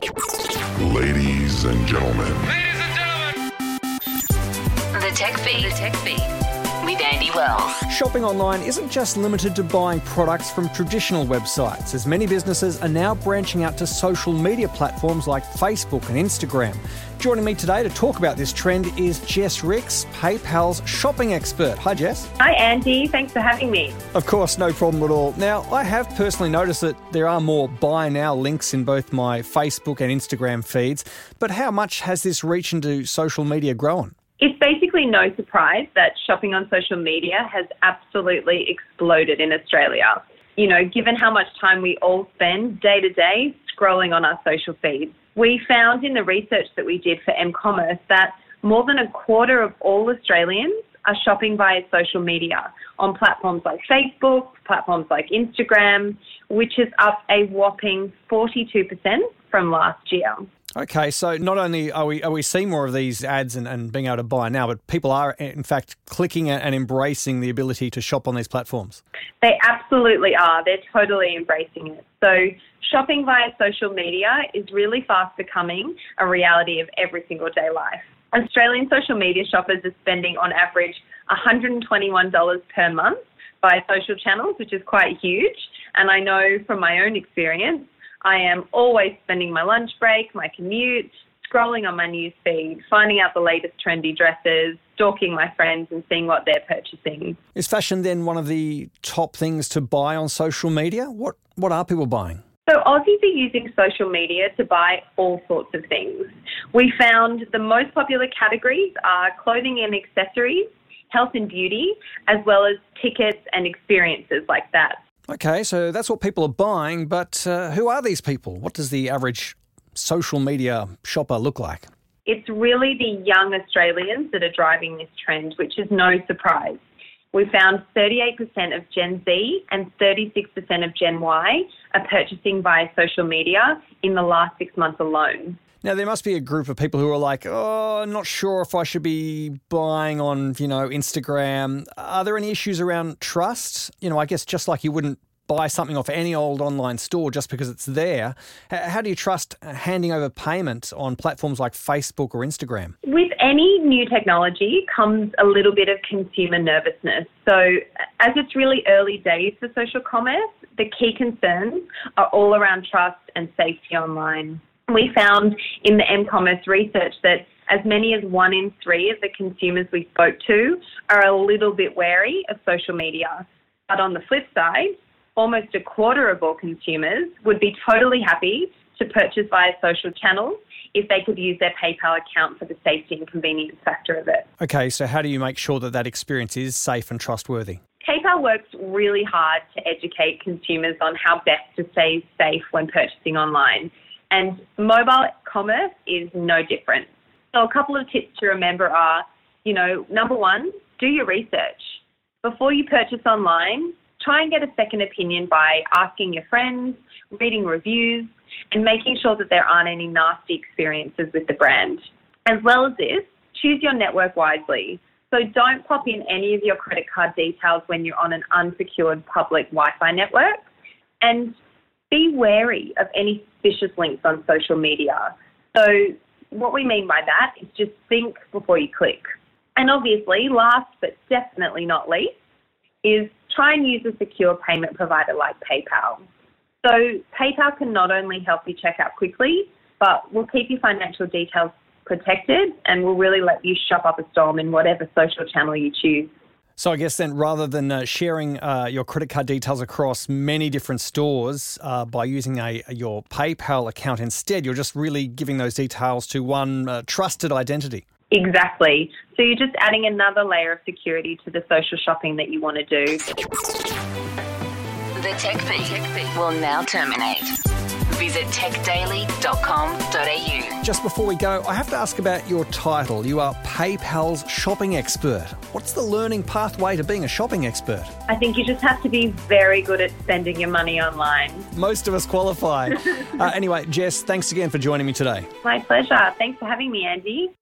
Ladies and gentlemen, Ladies and gentlemen. The Tech Feed. The Tech Feed. With Andy Wells. Shopping online isn't just limited to buying products from traditional websites, as many businesses are now branching out to social media platforms like Facebook and Instagram. Joining me today to talk about this trend is Jess Ricks, PayPal's shopping expert. Hi, Jess. Hi, Andy. Thanks for having me. Of course, no problem at all. Now, I have personally noticed that there are more buy now links in both my Facebook and Instagram feeds, but how much has this reach into social media grown? It's basically no surprise that shopping on social media has absolutely exploded in Australia. You know, given how much time we all spend day to day scrolling on our social feeds. We found in the research that we did for M-Commerce that more than a quarter of all Australians are shopping via social media on platforms like Facebook, platforms like Instagram, which is up a whopping 42% from last year. Okay, so not only are we are we seeing more of these ads and, and being able to buy now, but people are in fact clicking and embracing the ability to shop on these platforms. They absolutely are. They're totally embracing it. So, shopping via social media is really fast becoming a reality of every single day life. Australian social media shoppers are spending on average $121 per month via social channels, which is quite huge. And I know from my own experience, I am always spending my lunch break, my commute, scrolling on my news feed, finding out the latest trendy dresses, stalking my friends and seeing what they're purchasing. Is fashion then one of the top things to buy on social media? What what are people buying? So Aussies are using social media to buy all sorts of things. We found the most popular categories are clothing and accessories, health and beauty, as well as tickets and experiences like that. Okay, so that's what people are buying, but uh, who are these people? What does the average social media shopper look like? It's really the young Australians that are driving this trend, which is no surprise. We found 38% of Gen Z and 36% of Gen Y are purchasing via social media in the last six months alone. Now there must be a group of people who are like, "Oh, not sure if I should be buying on, you know, Instagram." Are there any issues around trust? You know, I guess just like you wouldn't buy something off any old online store just because it's there. How do you trust handing over payment on platforms like Facebook or Instagram? With any new technology comes a little bit of consumer nervousness. So, as it's really early days for social commerce, the key concerns are all around trust and safety online. We found in the M-commerce research that as many as one in three of the consumers we spoke to are a little bit wary of social media. But on the flip side, almost a quarter of all consumers would be totally happy to purchase via social channels if they could use their PayPal account for the safety and convenience factor of it. Okay, so how do you make sure that that experience is safe and trustworthy? PayPal works really hard to educate consumers on how best to stay safe when purchasing online. And mobile commerce is no different. So, a couple of tips to remember are you know, number one, do your research. Before you purchase online, try and get a second opinion by asking your friends, reading reviews, and making sure that there aren't any nasty experiences with the brand. As well as this, choose your network wisely. So don't pop in any of your credit card details when you're on an unsecured public Wi Fi network. And be wary of any suspicious links on social media. So, what we mean by that is just think before you click. And obviously, last but definitely not least, is try and use a secure payment provider like PayPal. So, PayPal can not only help you check out quickly, but will keep your financial details protected and will really let you shop up a storm in whatever social channel you choose. So I guess then, rather than uh, sharing uh, your credit card details across many different stores uh, by using a your PayPal account instead, you're just really giving those details to one uh, trusted identity. Exactly. So you're just adding another layer of security to the social shopping that you want to do. The Tech Feed will now terminate. Visit techdaily.com.au. Just before we go, I have to ask about your title. You are PayPal's shopping expert. What's the learning pathway to being a shopping expert? I think you just have to be very good at spending your money online. Most of us qualify. uh, anyway, Jess, thanks again for joining me today. My pleasure. Thanks for having me, Andy.